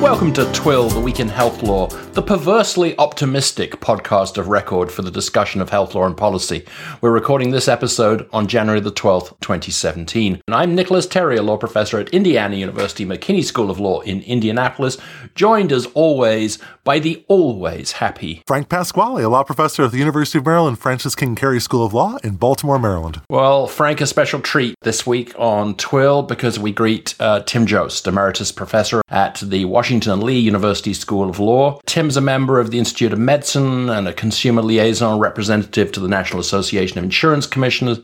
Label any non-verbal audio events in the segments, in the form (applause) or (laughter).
Welcome to Twill, the Week in Health Law, the perversely optimistic podcast of record for the discussion of health law and policy. We're recording this episode on January the 12th, 2017. And I'm Nicholas Terry, a law professor at Indiana University McKinney School of Law in Indianapolis, joined as always by the always happy Frank Pasquale, a law professor at the University of Maryland Francis King Carey School of Law in Baltimore, Maryland. Well, Frank, a special treat this week on Twill because we greet uh, Tim Jost, emeritus professor at the Washington Lee University School of Law. Tim's a member of the Institute of Medicine and a consumer liaison representative to the National Association of Insurance Commissioners.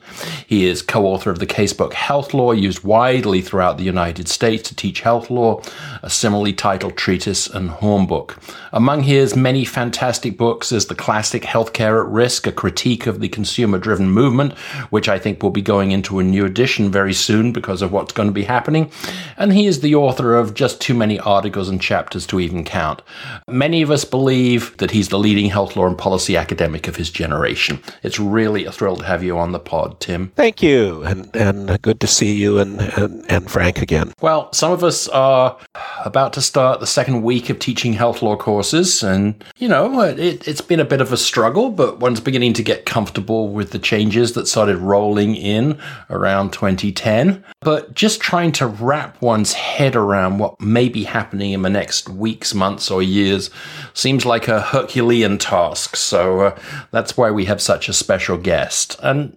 He is co author of the casebook Health Law, used widely throughout the United States to teach health law, a similarly titled treatise and hornbook. Among his many fantastic books is the classic Healthcare at Risk, a critique of the consumer driven movement, which I think will be going into a new edition very soon because of what's going to be happening. And he is the author of Just Too Many Articles Chapters to Even Count. Many of us believe that he's the leading health law and policy academic of his generation. It's really a thrill to have you on the pod, Tim. Thank you, and, and uh, good to see you and, and, and Frank again. Well, some of us are about to start the second week of teaching health law courses, and you know, it, it's been a bit of a struggle, but one's beginning to get comfortable with the changes that started rolling in around 2010. But just trying to wrap one's head around what may be happening in the next weeks, months, or years seems like a Herculean task. So uh, that's why we have such a special guest. And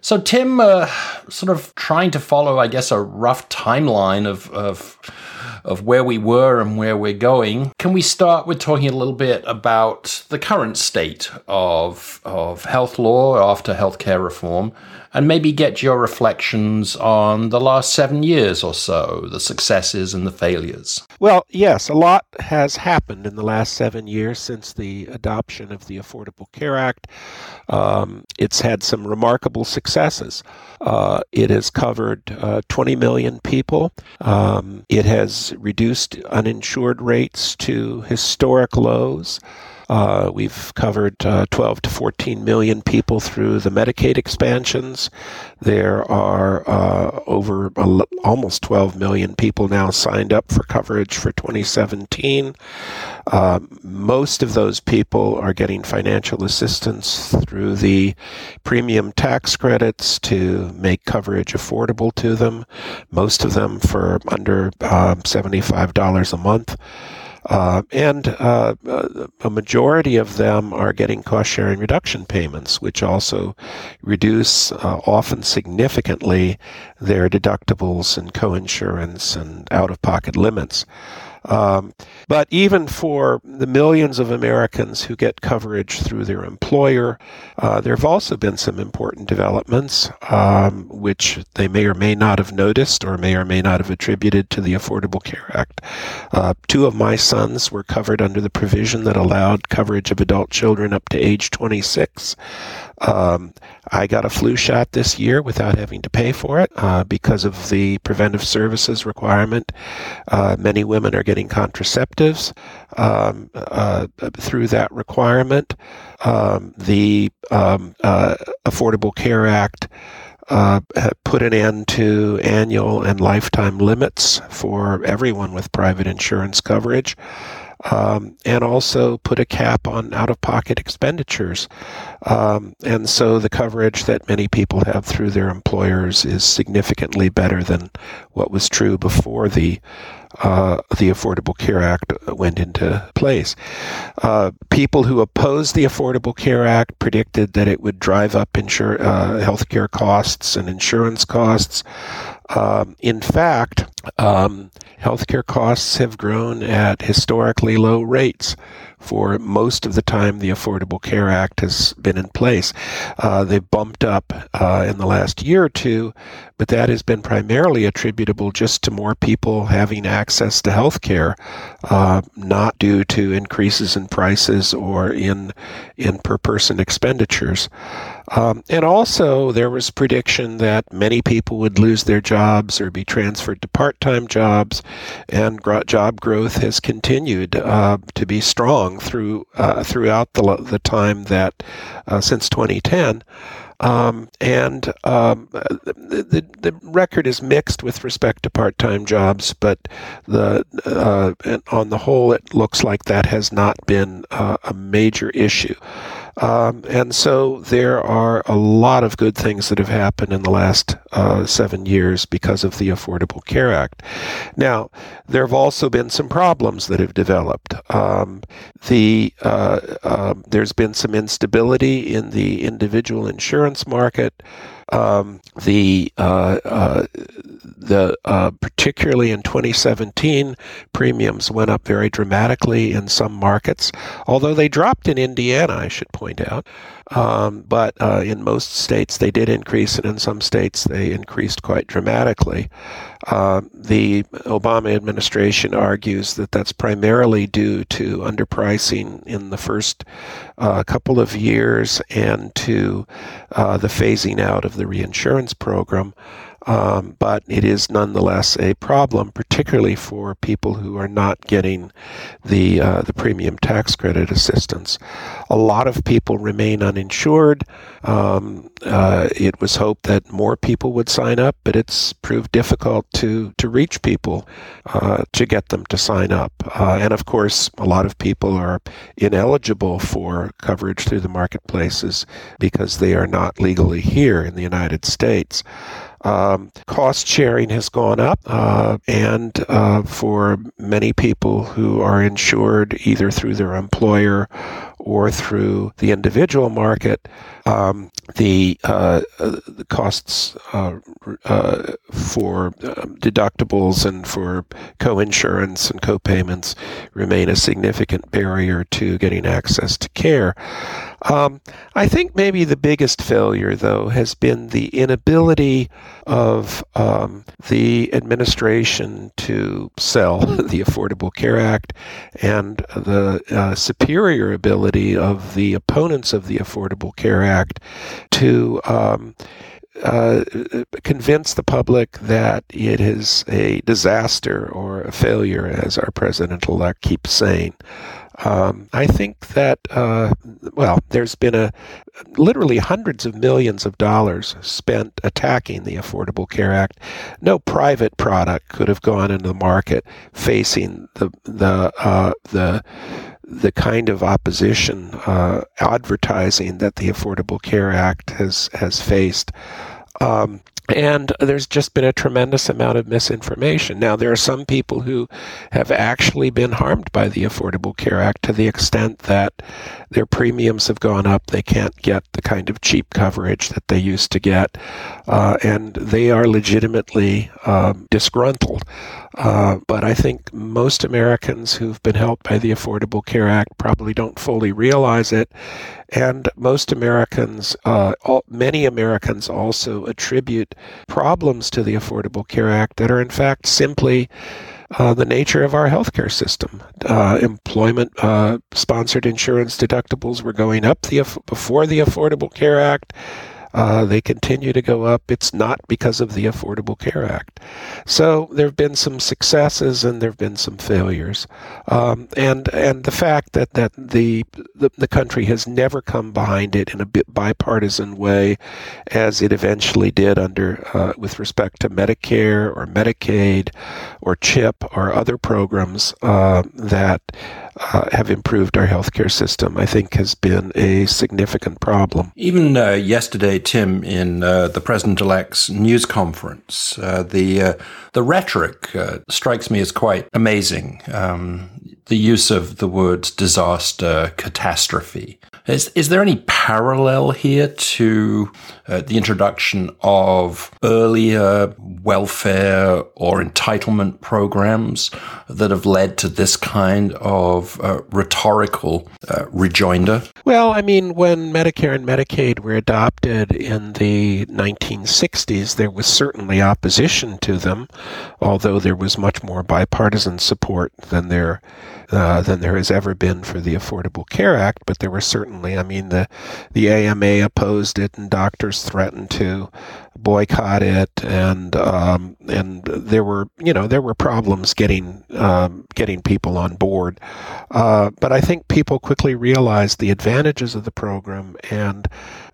so, Tim, uh, sort of trying to follow, I guess, a rough timeline of, of of where we were and where we're going. Can we start with talking a little bit about the current state of of health law after healthcare reform, and maybe get your reflections on the last seven years or so, the successes and the failures? Well, yes, a lot has happened in the last seven years since the adoption of the Affordable Care Act. Um, it's had some remarkable successes. Uh, it has covered uh, 20 million people. Um, it has reduced uninsured rates to historic lows. Uh, we've covered uh, 12 to 14 million people through the Medicaid expansions. There are uh, over almost 12 million people now signed up for coverage for 2017. Uh, most of those people are getting financial assistance through the premium tax credits to make coverage affordable to them, most of them for under uh, $75 a month. Uh, and uh, a majority of them are getting cost sharing reduction payments, which also reduce uh, often significantly their deductibles and coinsurance and out of pocket limits. Um, but even for the millions of Americans who get coverage through their employer, uh, there have also been some important developments, um, which they may or may not have noticed or may or may not have attributed to the Affordable Care Act. Uh, two of my sons were covered under the provision that allowed coverage of adult children up to age 26. Um, I got a flu shot this year without having to pay for it uh, because of the preventive services requirement. Uh, many women are getting contraceptives um, uh, through that requirement. Um, the um, uh, Affordable Care Act. Uh, put an end to annual and lifetime limits for everyone with private insurance coverage um, and also put a cap on out of pocket expenditures. Um, and so the coverage that many people have through their employers is significantly better than what was true before the uh, the Affordable Care Act went into place. Uh, people who opposed the Affordable Care Act predicted that it would drive up insur- uh, healthcare costs and insurance costs. Um, in fact, um, healthcare costs have grown at historically low rates for most of the time the Affordable Care Act has been in place. Uh, they've bumped up uh, in the last year or two, but that has been primarily attributable just to more people having access to health care, uh, not due to increases in prices or in in per person expenditures. Um, and also, there was prediction that many people would lose their jobs or be transferred to part time jobs, and job growth has continued uh, to be strong through uh, throughout the, the time that uh, since 2010. Um, and um, the, the, the record is mixed with respect to part-time jobs, but the uh, on the whole, it looks like that has not been uh, a major issue. Um, and so there are a lot of good things that have happened in the last uh, seven years because of the Affordable Care Act. Now, there have also been some problems that have developed. Um, the uh, uh, there's been some instability in the individual insurance market. Um, the uh, uh, the uh, particularly in 2017, premiums went up very dramatically in some markets, although they dropped in Indiana. I should point out. Um, but uh, in most states, they did increase, and in some states, they increased quite dramatically. Uh, the Obama administration argues that that's primarily due to underpricing in the first uh, couple of years and to uh, the phasing out of the reinsurance program. Um, but it is nonetheless a problem, particularly for people who are not getting the uh, the premium tax credit assistance. A lot of people remain uninsured. Um, uh, it was hoped that more people would sign up, but it's proved difficult to to reach people uh, to get them to sign up. Uh, and of course, a lot of people are ineligible for coverage through the marketplaces because they are not legally here in the United States. Um, cost sharing has gone up, uh, and uh, for many people who are insured either through their employer or through the individual market, um, the, uh, the costs uh, uh, for um, deductibles and for co-insurance and co-payments remain a significant barrier to getting access to care. Um, I think maybe the biggest failure, though, has been the inability of um, the administration to sell (laughs) the Affordable Care Act and the uh, superior ability of the opponents of the Affordable Care Act to um, uh, convince the public that it is a disaster or a failure, as our president elect keeps saying. Um, I think that, uh, well, there's been a literally hundreds of millions of dollars spent attacking the Affordable Care Act. No private product could have gone into the market facing the the uh, the the kind of opposition uh, advertising that the Affordable Care Act has has faced. Um, and there's just been a tremendous amount of misinformation. Now, there are some people who have actually been harmed by the Affordable Care Act to the extent that their premiums have gone up. They can't get the kind of cheap coverage that they used to get. Uh, and they are legitimately um, disgruntled. Uh, but I think most Americans who've been helped by the Affordable Care Act probably don't fully realize it. And most Americans, uh, all, many Americans also attribute problems to the Affordable Care Act that are in fact simply uh, the nature of our healthcare system. Uh, employment uh, sponsored insurance deductibles were going up the, before the Affordable Care Act. Uh, they continue to go up. It's not because of the Affordable Care Act. So there have been some successes and there have been some failures. Um, and and the fact that that the, the, the country has never come behind it in a bipartisan way, as it eventually did under uh, with respect to Medicare or Medicaid or CHIP or other programs uh, that uh, have improved our healthcare system, I think has been a significant problem. Even uh, yesterday, Tim, in uh, the president-elect's news conference, uh, the uh, the rhetoric uh, strikes me as quite amazing. Um, the use of the words disaster, catastrophe. Is, is there any parallel here to uh, the introduction of earlier welfare or entitlement programs that have led to this kind of uh, rhetorical uh, rejoinder? Well, I mean, when Medicare and Medicaid were adopted in the 1960s, there was certainly opposition to them, although there was much more bipartisan support than there uh, than there has ever been for the Affordable Care Act. But there were certainly, I mean, the the AMA opposed it, and doctors threatened to. boycott it, and um, and there were you know there were problems getting um, getting people on board. Uh, but I think people quickly realized the advantages of the program and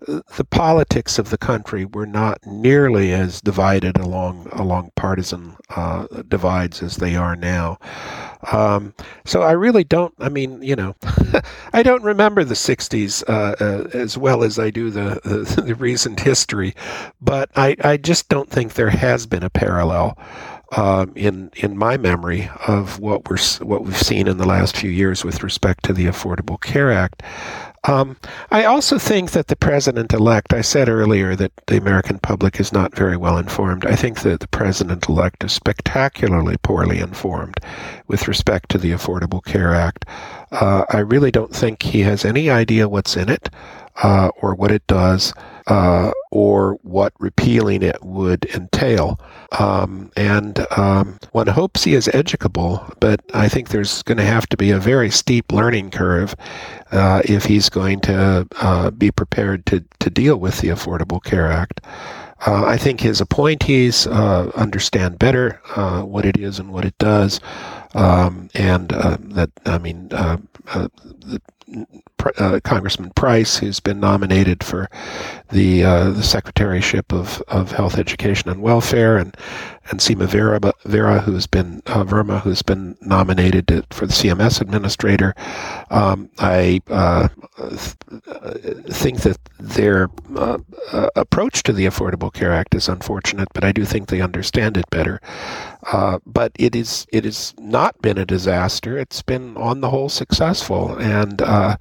the politics of the country were not nearly as divided along along partisan uh, divides as they are now. Um, so I really don't. I mean, you know, (laughs) I don't remember the '60s uh, uh, as well as I do the, the, (laughs) the recent history, but I, I just don't think there has been a parallel. Um, in in my memory of what we're what we've seen in the last few years with respect to the Affordable Care Act. Um, I also think that the president elect, I said earlier that the American public is not very well informed. I think that the president elect is spectacularly poorly informed with respect to the Affordable Care Act. Uh, I really don't think he has any idea what's in it uh, or what it does uh, or what repealing it would entail. Um, and um, one hopes he is educable, but I think there's going to have to be a very steep learning curve uh, if he's going to uh, be prepared to, to deal with the Affordable Care Act. Uh, I think his appointees uh, understand better uh, what it is and what it does, um, and uh, that I mean, the, uh, Congressman Price, who's been nominated for the uh, the Secretaryship of, of Health, Education, and Welfare, and and Seema Vera, Vera who's been uh, Verma, who's been nominated to, for the CMS Administrator. Um, I uh, th- think that their uh, uh, approach to the Affordable Care Act is unfortunate, but I do think they understand it better. Uh, but it is it has not been a disaster. It's been on the whole successful, and uh,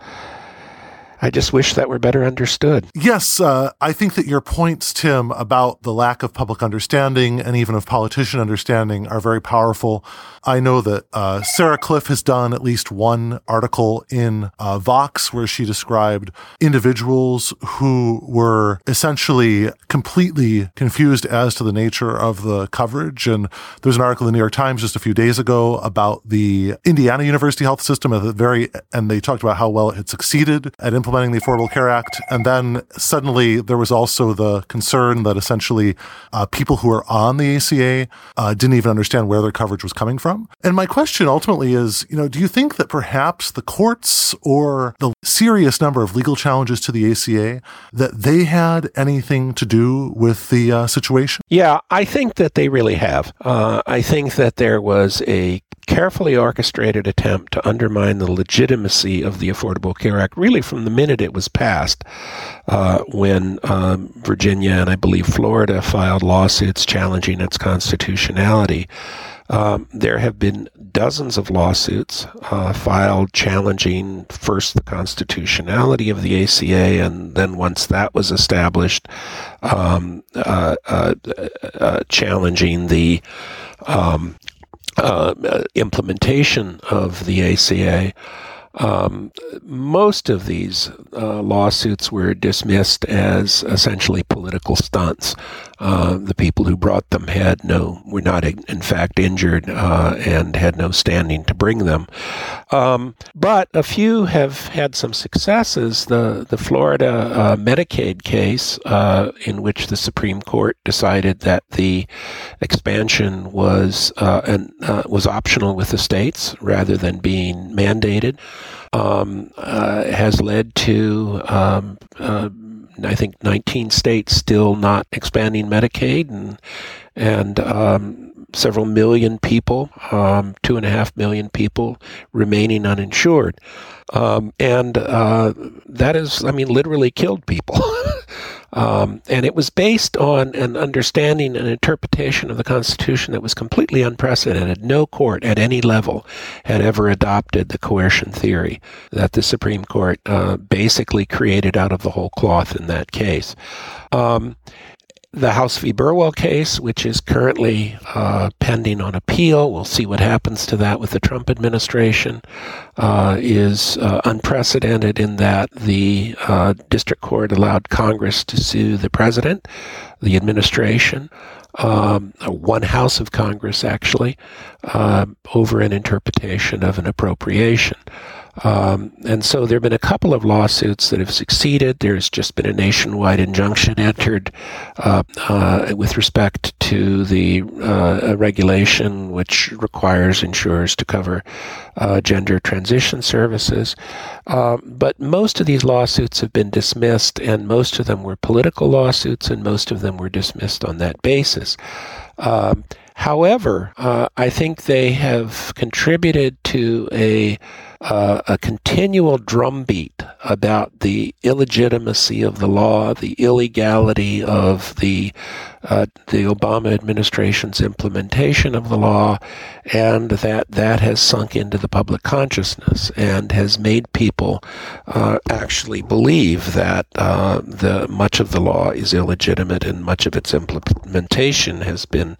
I just wish that were better understood. Yes, uh, I think that your points, Tim, about the lack of public understanding and even of politician understanding are very powerful. I know that uh, Sarah Kliff has done at least one article in uh, Vox where she described individuals who were essentially completely confused as to the nature of the coverage. And there's an article in the New York Times just a few days ago about the Indiana University health system at the very, and they talked about how well it had succeeded at implementing implementing the Affordable Care Act. And then suddenly there was also the concern that essentially uh, people who are on the ACA uh, didn't even understand where their coverage was coming from. And my question ultimately is, you know, do you think that perhaps the courts or the serious number of legal challenges to the ACA that they had anything to do with the uh, situation? Yeah, I think that they really have. Uh, I think that there was a carefully orchestrated attempt to undermine the legitimacy of the Affordable Care Act, really from the minute it was passed, uh, when um, Virginia and I believe Florida filed lawsuits challenging its constitutionality. Um, there have been dozens of lawsuits uh, filed challenging first the constitutionality of the ACA, and then once that was established, um, uh, uh, uh challenging the um, uh, implementation of the ACA. Um, most of these uh, lawsuits were dismissed as essentially political stunts. Uh, the people who brought them had no, were not in fact injured uh, and had no standing to bring them. Um, but a few have had some successes. The the Florida uh, Medicaid case, uh, in which the Supreme Court decided that the expansion was uh, an, was optional with the states rather than being mandated um, uh, has led to, um, uh, I think, 19 states still not expanding Medicaid and and um, several million people, um, two and a half million people, remaining uninsured. Um, and uh, that is, I mean, literally killed people. (laughs) Um, and it was based on an understanding and interpretation of the Constitution that was completely unprecedented. No court at any level had ever adopted the coercion theory that the Supreme Court uh, basically created out of the whole cloth in that case. Um, the House v. Burwell case, which is currently uh, pending on appeal. We'll see what happens to that with the Trump administration. Uh, is uh, unprecedented in that the uh, district court allowed Congress to sue the president, the administration, um, one house of Congress actually, uh, over an interpretation of an appropriation. Um, and so there have been a couple of lawsuits that have succeeded. There's just been a nationwide injunction entered uh, uh, with respect to the uh, regulation which requires insurers to cover uh, gender transition services. Um, but most of these lawsuits have been dismissed, and most of them were political lawsuits, and most of them were dismissed on that basis. Um, however, uh, I think they have contributed to a uh, a continual drumbeat about the illegitimacy of the law, the illegality of the uh, the Obama administration's implementation of the law, and that that has sunk into the public consciousness and has made people uh, actually believe that uh, the much of the law is illegitimate and much of its implementation has been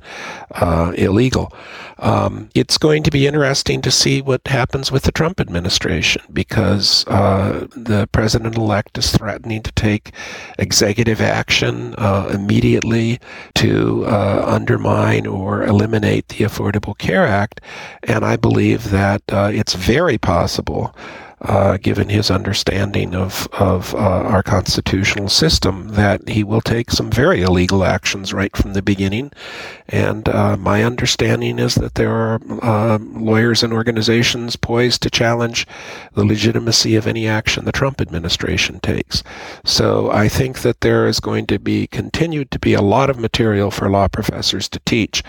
uh, illegal. Um, it's going to be interesting to see what happens with the Trump administration because uh, the president elect is threatening to take executive action uh, immediately to uh, undermine or eliminate the Affordable Care Act. And I believe that uh, it's very possible uh, given his understanding of of uh, our constitutional system, that he will take some very illegal actions right from the beginning. And uh, my understanding is that there are uh, lawyers and organizations poised to challenge the legitimacy of any action the Trump administration takes. So I think that there is going to be continued to be a lot of material for law professors to teach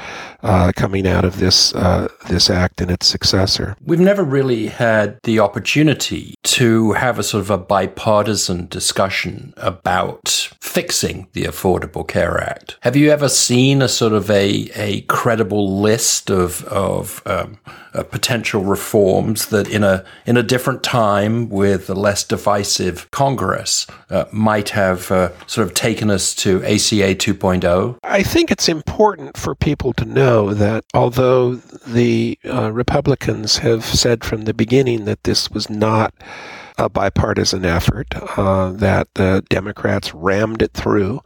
uh, coming out of this uh, this act and its successor. We've never really had the opportunity to have a sort of a bipartisan discussion about fixing the Affordable Care Act. Have you ever seen a sort of a, a credible list of, of um, uh, potential reforms that in a in a different time with a less divisive Congress uh, might have uh, sort of taken us to ACA 2.0? I think it's important for people to know that although the uh, Republicans have said from the beginning that this was not a bipartisan effort, uh, that the Democrats rammed it through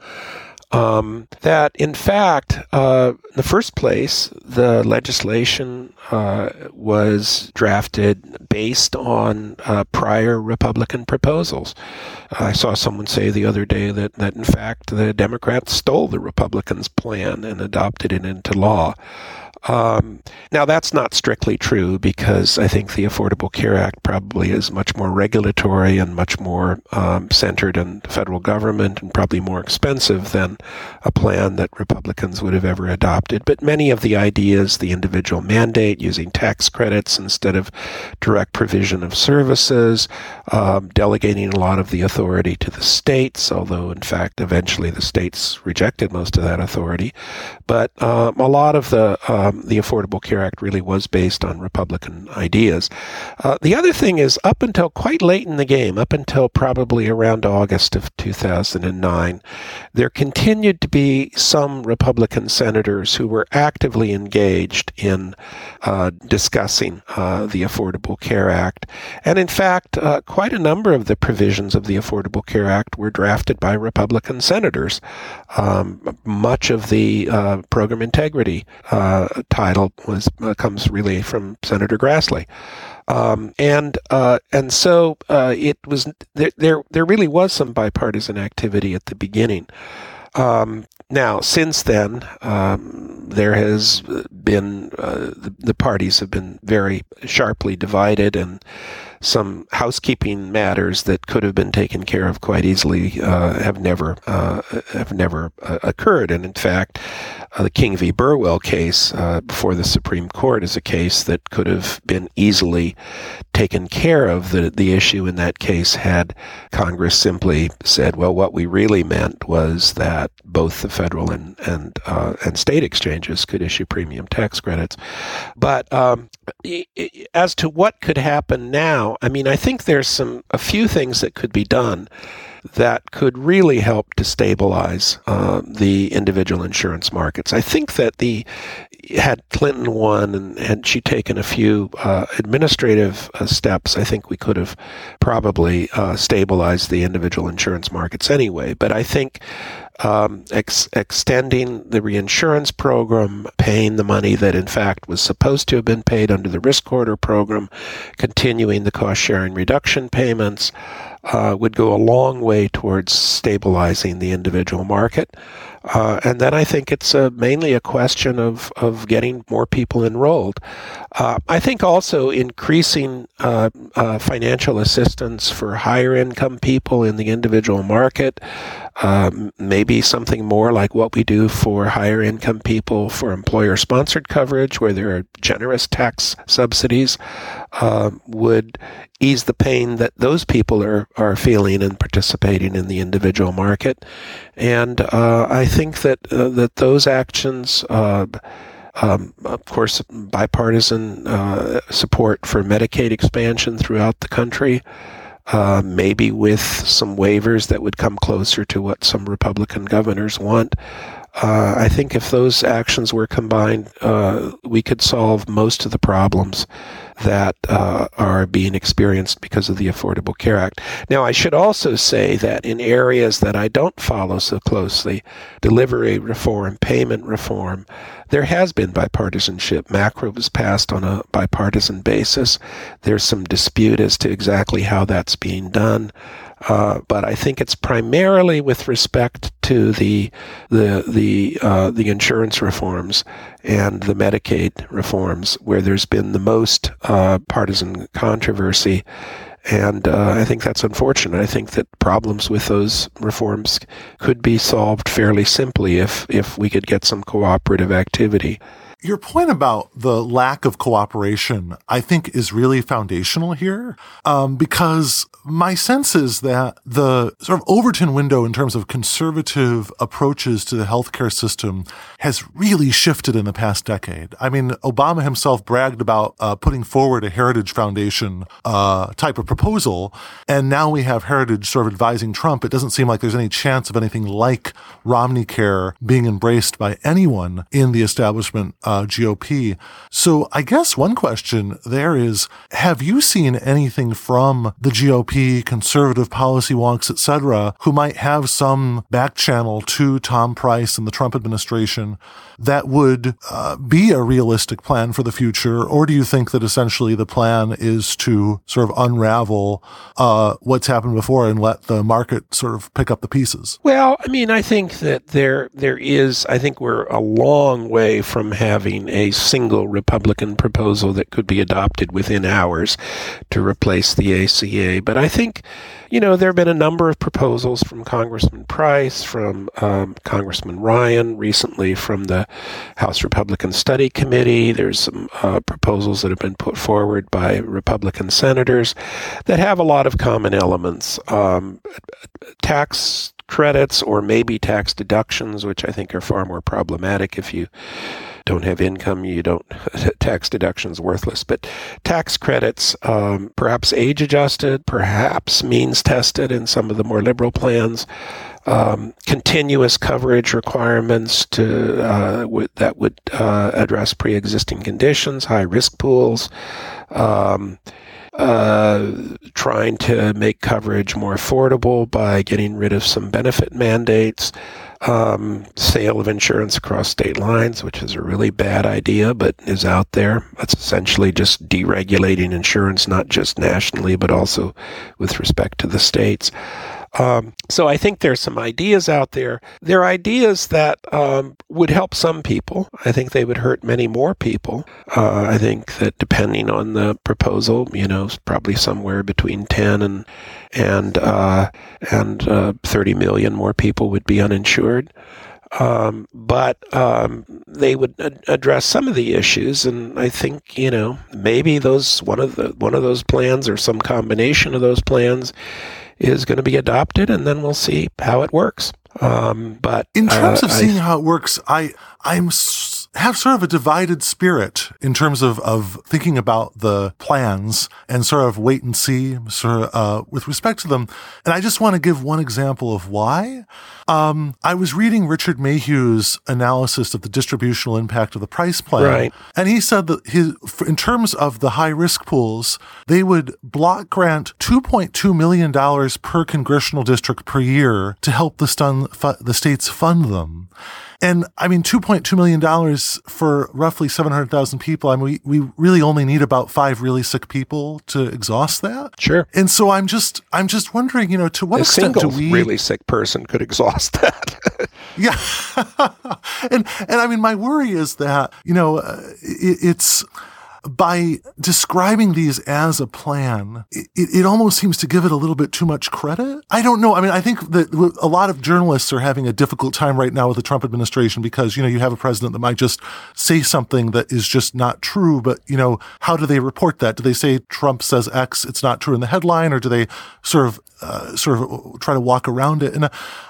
um, that in fact, uh, in the first place, the legislation uh, was drafted based on uh, prior Republican proposals. I saw someone say the other day that, that in fact the Democrats stole the Republicans' plan and adopted it into law. Um, now, that's not strictly true because I think the Affordable Care Act probably is much more regulatory and much more um, centered in the federal government and probably more expensive than a plan that Republicans would have ever adopted. But many of the ideas, the individual mandate, using tax credits instead of direct provision of services, um, delegating a lot of the authority to the states, although in fact eventually the states rejected most of that authority. But um, a lot of the um, the Affordable Care Act really was based on Republican ideas. Uh, the other thing is, up until quite late in the game, up until probably around August of 2009, there continued to be some Republican senators who were actively engaged in uh, discussing uh, the Affordable Care Act. And in fact, uh, quite a number of the provisions of the Affordable Care Act were drafted by Republican senators. Um, much of the uh, program integrity uh, title was uh, comes really from Senator Grassley. Um, and uh, and so uh, it was there, there. There really was some bipartisan activity at the beginning. Um, now, since then, um, there has been uh, the, the, parties have been very sharply divided, and some housekeeping matters that could have been taken care of quite easily uh, have never uh, have never uh, occurred. And in fact, uh, the King v. Burwell case uh, before the Supreme Court is a case that could have been easily taken care of. The the issue in that case had Congress simply said, well, what we really meant was that both the federal and and uh, and state exchanges could issue premium tax credits. But um, as to what could happen now, I mean, I think there's some a few things that could be done that could really help to stabilize uh, the individual insurance markets. I think that the had Clinton won and had she taken a few uh, administrative uh, steps, I think we could have probably uh, stabilized the individual insurance markets anyway. But I think um, ex- extending the reinsurance program, paying the money that in fact was supposed to have been paid under the risk corridor program, continuing the cost sharing reduction payments. Uh, would go a long way towards stabilizing the individual market. Uh, and then I think it's a, mainly a question of, of getting more people enrolled. Uh, I think also increasing uh, uh, financial assistance for higher income people in the individual market, um, maybe something more like what we do for higher income people for employer sponsored coverage, where there are generous tax subsidies, uh, would ease the pain that those people are, are feeling and participating in the individual market. And uh, I think that uh, that those actions, uh, um, of course, bipartisan uh, support for Medicaid expansion throughout the country. Uh, maybe with some waivers that would come closer to what some Republican governors want. Uh, I think if those actions were combined, uh, we could solve most of the problems that uh, are being experienced because of the Affordable Care Act. Now, I should also say that in areas that I don't follow so closely, delivery reform, payment reform, there has been bipartisanship. MACRA was passed on a bipartisan basis. There's some dispute as to exactly how that's being done. Uh, but I think it's primarily with respect to the the the uh, the insurance reforms and the Medicaid reforms where there's been the most uh, partisan controversy. And uh, I think that's unfortunate. I think that problems with those reforms could be solved fairly simply if, if we could get some cooperative activity. Your point about the lack of cooperation, I think, is really foundational here, um, because my sense is that the sort of Overton window in terms of conservative approaches to the healthcare system has really shifted in the past decade. I mean, Obama himself bragged about uh, putting forward a Heritage Foundation uh, type of proposal, and now we have Heritage sort of advising Trump. It doesn't seem like there's any chance of anything like Romney Care being embraced by anyone in the establishment. Uh, GOP. So I guess one question there is, have you seen anything from the GOP, conservative policy wonks, etc., who might have some back channel to Tom Price and the Trump administration that would uh, be a realistic plan for the future? Or do you think that essentially the plan is to sort of unravel uh, what's happened before and let the market sort of pick up the pieces? Well, I mean, I think that there there is. I think we're a long way from having a single Republican proposal that could be adopted within hours to replace the ACA. But I think you know, there have been a number of proposals from Congressman Price, from um, Congressman Ryan, recently from the House Republican Study Committee. There's some uh, proposals that have been put forward by Republican senators that have a lot of common elements. Um, tax credits or maybe tax deductions, which I think are far more problematic if you don't have income, you don't (laughs) tax deductions worthless. But tax credits, um, perhaps age adjusted, perhaps means tested in some of the more liberal plans. Um, continuous coverage requirements to uh, w- that would uh, address pre-existing conditions, high risk pools. Um, uh, trying to make coverage more affordable by getting rid of some benefit mandates, um, sale of insurance across state lines, which is a really bad idea, but is out there. That's essentially just deregulating insurance, not just nationally, but also with respect to the states. Um, so I think there's some ideas out there. There are ideas that um, would help some people. I think they would hurt many more people. Uh, I think that depending on the proposal, you know, probably somewhere between 10 and and uh, and uh, 30 million more people would be uninsured. Um, but um, they would ad- address some of the issues, and I think you know maybe those one of the one of those plans or some combination of those plans is going to be adopted, and then we'll see how it works. Um, but in terms uh, of seeing I, how it works, I I'm have sort of a divided spirit in terms of, of thinking about the plans and sort of wait and see sort of, uh, with respect to them. And I just want to give one example of why. Um, I was reading Richard Mayhew's analysis of the distributional impact of the price plan. Right. And he said that his, in terms of the high risk pools, they would block grant $2.2 million per congressional district per year to help the, stun, the states fund them. And I mean, $2.2 million for roughly 700,000 people. I mean, we, we really only need about five really sick people to exhaust that. Sure. And so I'm just, I'm just wondering, you know, to what a extent single do we really sick person could exhaust (laughs) that? yeah. (laughs) and, and I mean, my worry is that, you know, uh, it, it's, by describing these as a plan, it, it, almost seems to give it a little bit too much credit. I don't know. I mean, I think that a lot of journalists are having a difficult time right now with the Trump administration because, you know, you have a president that might just say something that is just not true. But, you know, how do they report that? Do they say Trump says X, it's not true in the headline, or do they sort of, uh, sort of try to walk around it? And uh,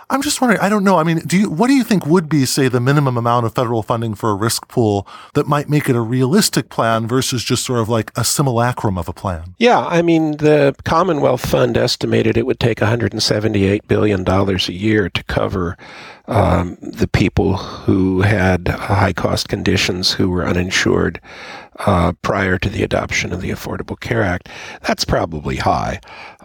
I'm just wondering, I don't know. I mean, do you, what do you think would be, say, the minimum amount of federal funding for a risk pool that might make it a realistic plan versus just sort of like a simulacrum of a plan? Yeah. I mean, the Commonwealth Fund estimated it would take $178 billion a year to cover um, the people who had high cost conditions who were uninsured uh, prior to the adoption of the Affordable Care Act. That's probably high,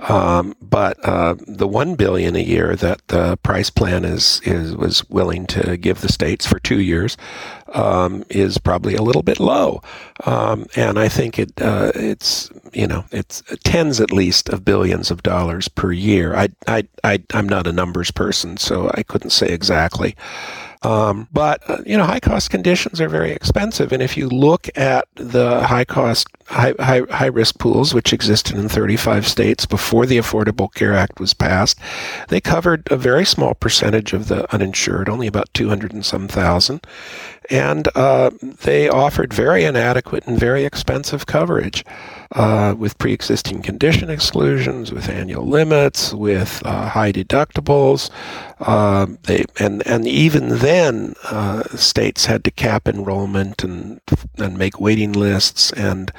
um, but uh, the one billion a year that the price plan is is was willing to give the states for two years um, is probably a little bit low, um, and I think it uh, it's you know it's tens at least of billions of dollars per year. I I, I I'm not a numbers person, so I couldn't say exactly exactly. Um, but uh, you know, high cost conditions are very expensive, and if you look at the high cost, high, high, high risk pools which existed in 35 states before the Affordable Care Act was passed, they covered a very small percentage of the uninsured, only about 200 and some thousand, and uh, they offered very inadequate and very expensive coverage uh, with pre-existing condition exclusions, with annual limits, with uh, high deductibles. Uh, they and and even uh, states had to cap enrollment and and make waiting lists and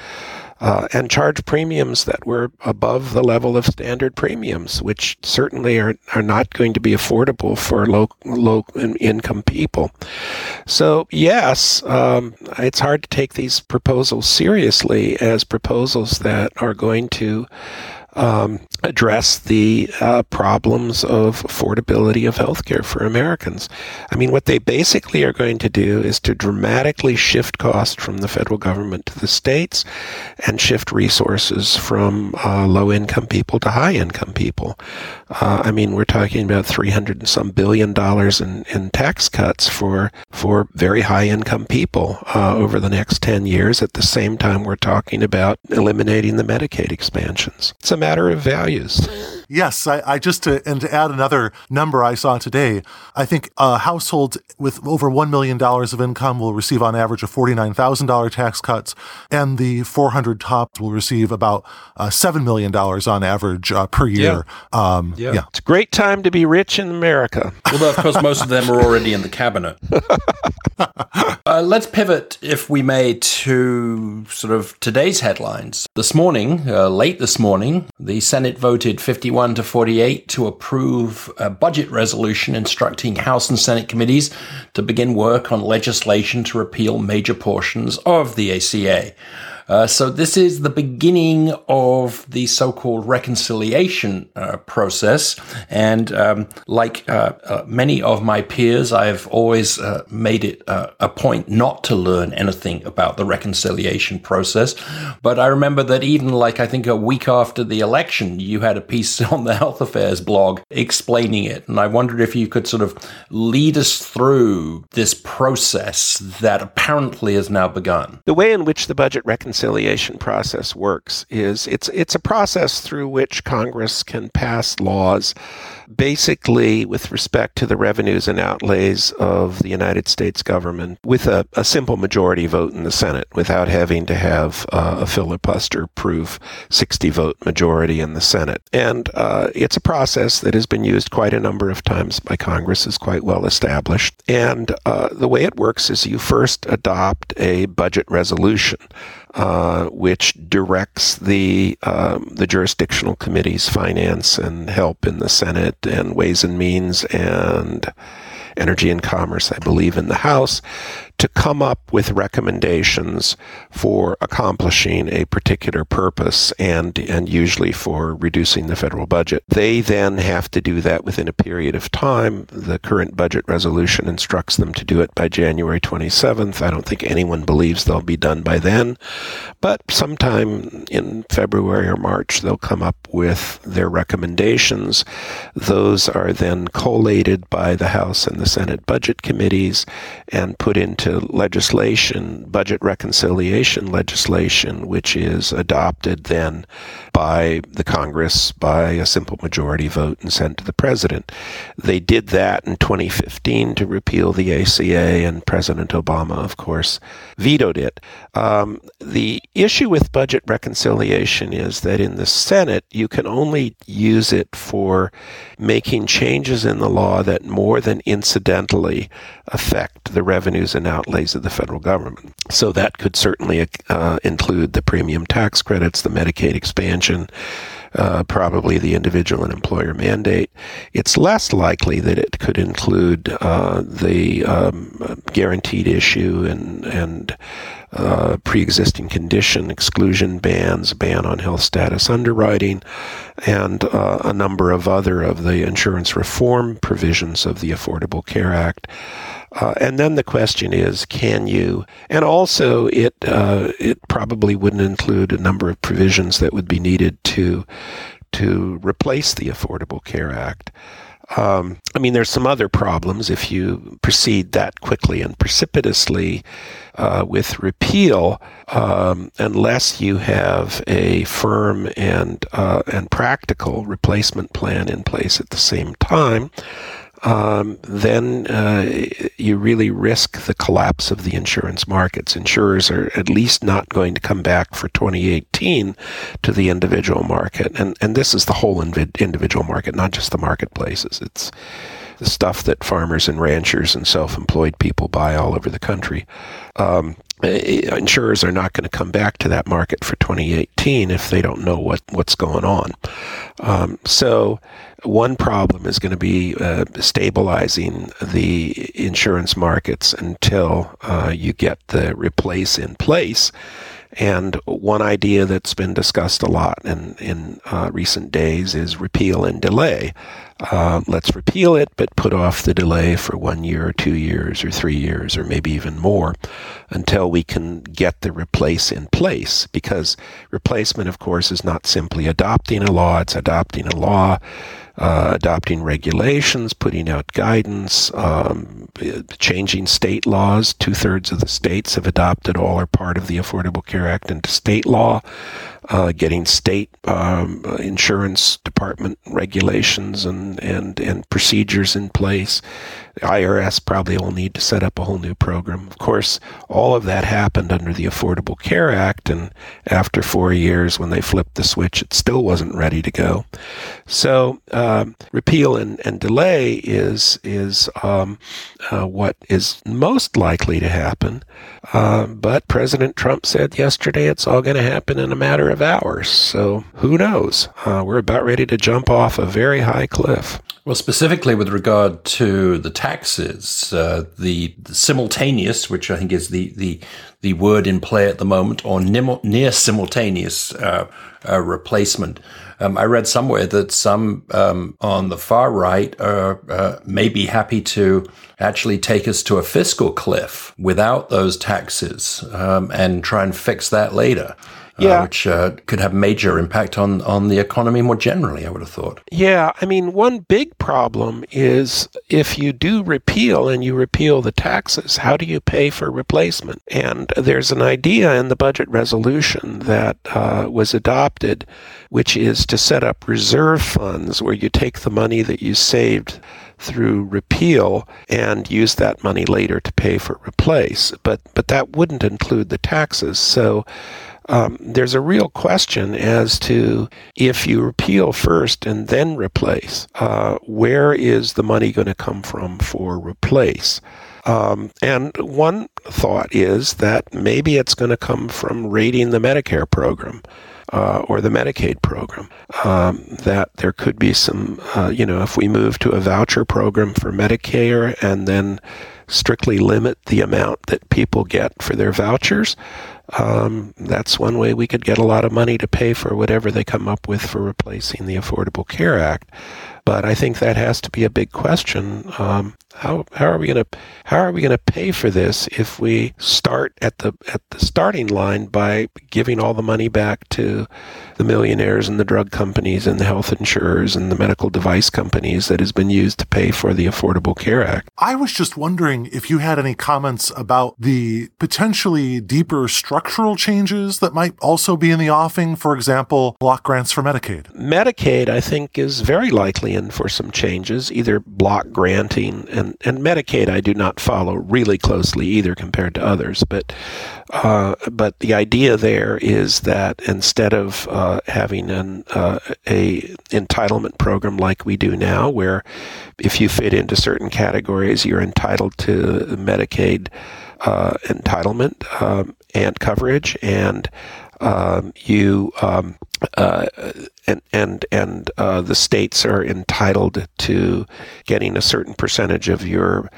uh, and charge premiums that were above the level of standard premiums, which certainly are, are not going to be affordable for low, low income people. So, yes, um, it's hard to take these proposals seriously as proposals that are going to um, address the uh, problems of affordability of healthcare for Americans. I mean, what they basically are going to do is to dramatically shift cost from the federal government to the states and shift resources from uh, low income people to high income people. Uh, I mean, we're talking about 300 and some billion dollars in, in tax cuts for, for very high income people uh, over the next 10 years. At the same time, we're talking about eliminating the Medicaid expansions. It's a matter of values. (laughs) Yes, I, I, just to and to add another number I saw today, I think a household with over one million dollars of income will receive on average a forty nine thousand dollar tax cuts, and the four hundred tops will receive about uh, seven million dollars on average uh, per year. Yeah. Um, yeah. yeah. it's a great time to be rich in America. Although, of course, most of them are already in the cabinet. (laughs) uh, let's pivot, if we may, to sort of today's headlines. This morning, uh, late this morning, the Senate voted fifty one 51 to 48 to approve a budget resolution instructing House and Senate committees to begin work on legislation to repeal major portions of the ACA. Uh, so this is the beginning of the so-called reconciliation uh, process, and um, like uh, uh many of my peers, I've always uh, made it a point not to learn anything about the reconciliation process. But I remember that even like I think a week after the election, you had a piece (laughs) on the Health Affairs blog explaining it, and I wondered if you could sort of lead us through this process that apparently has now begun. The way in which the budget reconciliation reconciliation process works is it's it's a process through which Congress can pass laws basically with respect to the revenues and outlays of the United States government with a, a simple majority vote in the Senate without having to have uh, a filibuster proof 60 vote majority in the Senate. And uh, it's a process that has been used quite a number of times by Congress, is quite well established. And uh, the way it works is you first adopt a budget resolution uh, which directs the um, the jurisdictional committees, finance and help in the Senate, and Ways and Means and Energy and Commerce, I believe, in the House, to come up with recommendations for accomplishing a particular purpose and, and usually for reducing the federal budget. They then have to do that within a period of time. The current budget resolution instructs them to do it by January 27th. I don't think anyone believes they'll be done by then, but sometime in February or March, they'll come up with their recommendations. Those are then collated by the House and the Senate budget committees and put into legislation, budget reconciliation legislation, which is adopted then by the Congress by a simple majority vote and sent to the president. They did that in 2015 to repeal the ACA, and President Obama, of course, vetoed it. Um, the issue with budget reconciliation is that in the Senate, you can only use it for making changes in the law that more than incidentally affect the revenues and outlays of the federal government. So that could certainly uh, include the premium tax credits, the Medicaid expansion, uh, probably the individual and employer mandate. It's less likely that it could include uh, the um, guaranteed issue and and uh, pre-existing condition exclusion bans, ban on health status underwriting, and uh, a number of other of the insurance reform provisions of the Affordable Care Act. Uh, and then the question is, can you? And also, it uh, it probably wouldn't include a number of provisions that would be needed to to replace the Affordable Care Act. Um, I mean, there's some other problems if you proceed that quickly and precipitously uh, with repeal, um, unless you have a firm and uh, and practical replacement plan in place at the same time um, then uh, you really risk the collapse of the insurance markets. Insurers are at least not going to come back for 2018 to the individual market, and and this is the whole individual market, not just the marketplaces. It's the stuff that farmers and ranchers and self-employed people buy all over the country. Um, insurers are not going to come back to that market for 2018 if they don't know what, what's going on. Um, so one problem is going to be uh, stabilizing the insurance markets until uh, you get the replace in place. And one idea that's been discussed a lot in, in uh, recent days is repeal and delay. Uh, let's repeal it, but put off the delay for one year or two years or three years or maybe even more until we can get the replace in place. Because replacement, of course, is not simply adopting a law, it's adopting a law uh, adopting regulations, putting out guidance, um, changing state laws. Two thirds of the states have adopted all or part of the Affordable Care Act into state law uh, getting state um, insurance department regulations and, and, and procedures in place. The IRS probably will need to set up a whole new program. Of course, all of that happened under the Affordable Care Act, and after four years, when they flipped the switch, it still wasn't ready to go. So, um, repeal and, and delay is is um, uh, what is most likely to happen. Uh, but President Trump said yesterday it's all going to happen in a matter of hours. So who knows? Uh, we're about ready to jump off a very high cliff. Well, specifically with regard to the taxes, uh, the, the, simultaneous, which I think is the, the, the word in play at the moment, or near simultaneous uh, uh, replacement. Um, I read somewhere that some um, on the far right are uh, may be happy to actually take us to a fiscal cliff without those taxes um, and try and fix that later. Yeah. which uh, could have major impact on, on the economy more generally, I would have thought. Yeah, I mean, one big problem is if you do repeal and you repeal the taxes, how do you pay for replacement? And there's an idea in the budget resolution that uh, was adopted, which is to set up reserve funds where you take the money that you saved through repeal and use that money later to pay for replace. But but that wouldn't include the taxes. So um, there's a real question as to if you repeal first and then replace, uh, where is the money going to come from for replace? Um, and one thought is that maybe it's going to come from raiding the Medicare program uh, or the Medicaid program. Um, that there could be some, uh, you know, if we move to a voucher program for Medicare and then strictly limit the amount that people get for their vouchers, um, that's one way we could get a lot of money to pay for whatever they come up with for replacing the Affordable Care Act. But I think that has to be a big question. Um, how how are we going to how are we going to pay for this if we start at the at the starting line by giving all the money back to the millionaires and the drug companies and the health insurers and the medical device companies that has been used to pay for the Affordable Care Act? I was just wondering if you had any comments about the potentially deeper structural changes that might also be in the offing. For example, block grants for Medicaid. Medicaid, I think, is very likely in for some changes, either block granting and, and Medicaid I do not follow really closely either compared to others, but uh, but the idea there is that instead of uh, having an uh, a entitlement program like we do now, where if you fit into certain categories, you're entitled to Medicaid uh, entitlement um, and coverage, and um, you um, uh, and and and uh, the states are entitled to getting a certain percentage of your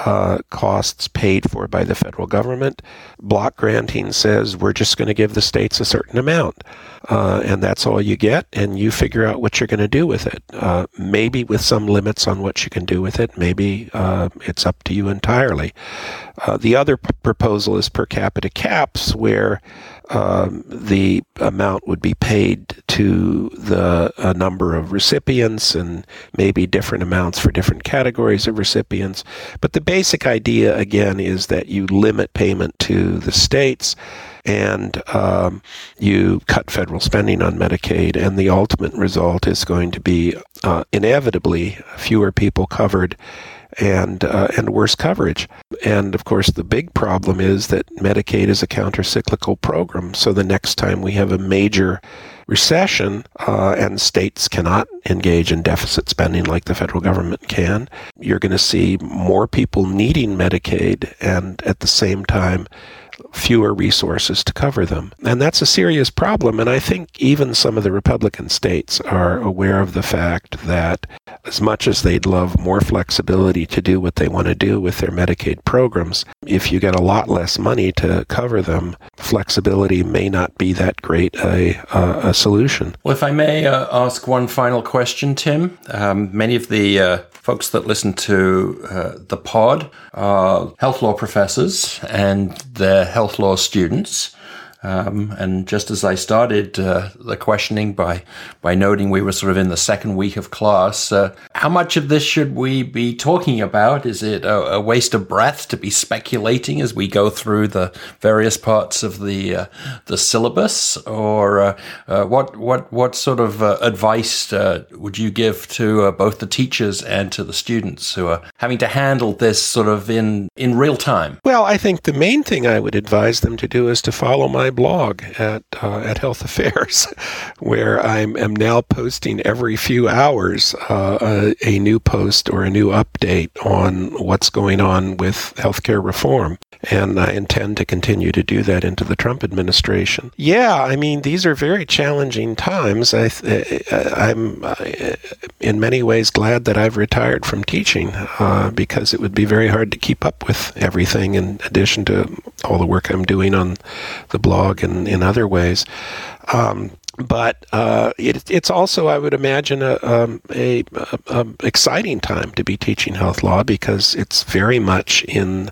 uh, costs paid for by the federal government. Block granting says we're just going to give the states a certain amount, uh, and that's all you get, and you figure out what you're going to do with it. Uh, maybe with some limits on what you can do with it. Maybe uh, it's up to you entirely. Uh, the other p- proposal is per capita caps, where um, the amount would be paid to the a number of recipients and maybe different amounts for different categories of recipients. But the basic idea, again, is that you limit payment to the states and um, you cut federal spending on Medicaid, and the ultimate result is going to be uh, inevitably fewer people covered and uh, and worse coverage. And of course, the big problem is that Medicaid is a countercyclical program. So the next time we have a major recession uh, and states cannot engage in deficit spending like the federal government can, you're going to see more people needing Medicaid, and at the same time fewer resources to cover them. And that's a serious problem. And I think even some of the Republican states are aware of the fact that as much as they'd love more flexibility to do what they want to do with their Medicaid programs, if you get a lot less money to cover them, flexibility may not be that great a, a, a solution. Well, if I may uh, ask one final question, Tim, um, many of the uh, folks that listen to uh, the pod are health law professors and they're health law students. Um, and just as I started uh, the questioning by by noting we were sort of in the second week of class, uh, how much of this should we be talking about? Is it a, a, waste of breath to be speculating as we go through the various parts of the uh, the syllabus, or uh, uh, what what what sort of uh, advice would you give to both the teachers and to the students who are having to handle this sort of in in real time? Well, I think the main thing I would advise them to do is to follow my blog at uh, at Health Affairs, (laughs) where I am now posting every few hours uh, a, a, new post or a new update on what's going on with healthcare reform. And I intend to continue to do that into the Trump administration. Yeah, I mean, these are very challenging times. I, am uh, in many ways glad that I've retired from teaching uh, because it would be very hard to keep up with everything in addition to all the work I'm doing on the blog and in other ways. Um, but uh, it, it's also, I would imagine, a, um, a, a, a, exciting time to be teaching health law because it's very much in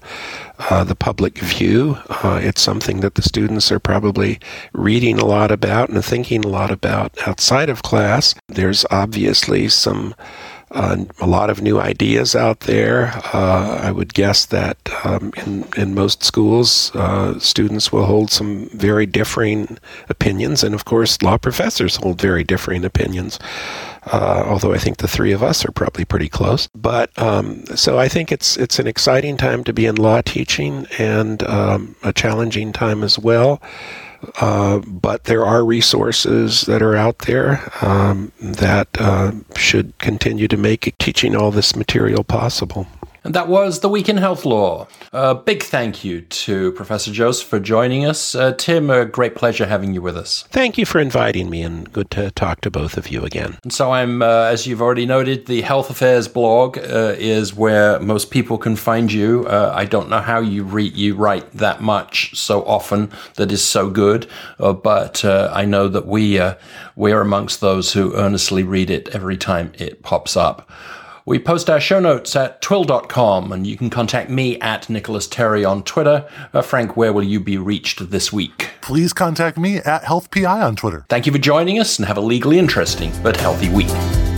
uh, the public view. Uh, it's something that the students are probably reading a lot about and thinking a lot about outside of class. There's obviously some a lot of new ideas out there. Uh, I would guess that um, in in most schools, uh, students will hold some very differing opinions, and of course, law professors hold very differing opinions. Uh, although I think the three of us are probably pretty close. But um, so I think it's it's an exciting time to be in law teaching and um, a challenging time as well. Uh, but there are resources that are out there um, that uh, should continue to make teaching all this material possible. And that was The Week in Health Law. A big thank you to Professor Jost for joining us. Uh, Tim, a great pleasure having you with us. Thank you for inviting me, and good to talk to both of you again. And so I'm, uh, as you've already noted, the Health Affairs blog uh, is where most people can find you. Uh, I don't know how you read, you write that much so often that is so good, uh, but uh, I know that we we are amongst those who earnestly read it every time it pops up. We post our show notes at twihl.com, and you can contact me at Nicolas Terry on Twitter. Uh, Frank, where will you be reached this week? Please contact me at HealthPI on Twitter. Thank you for joining us, and have a legally interesting but healthy week.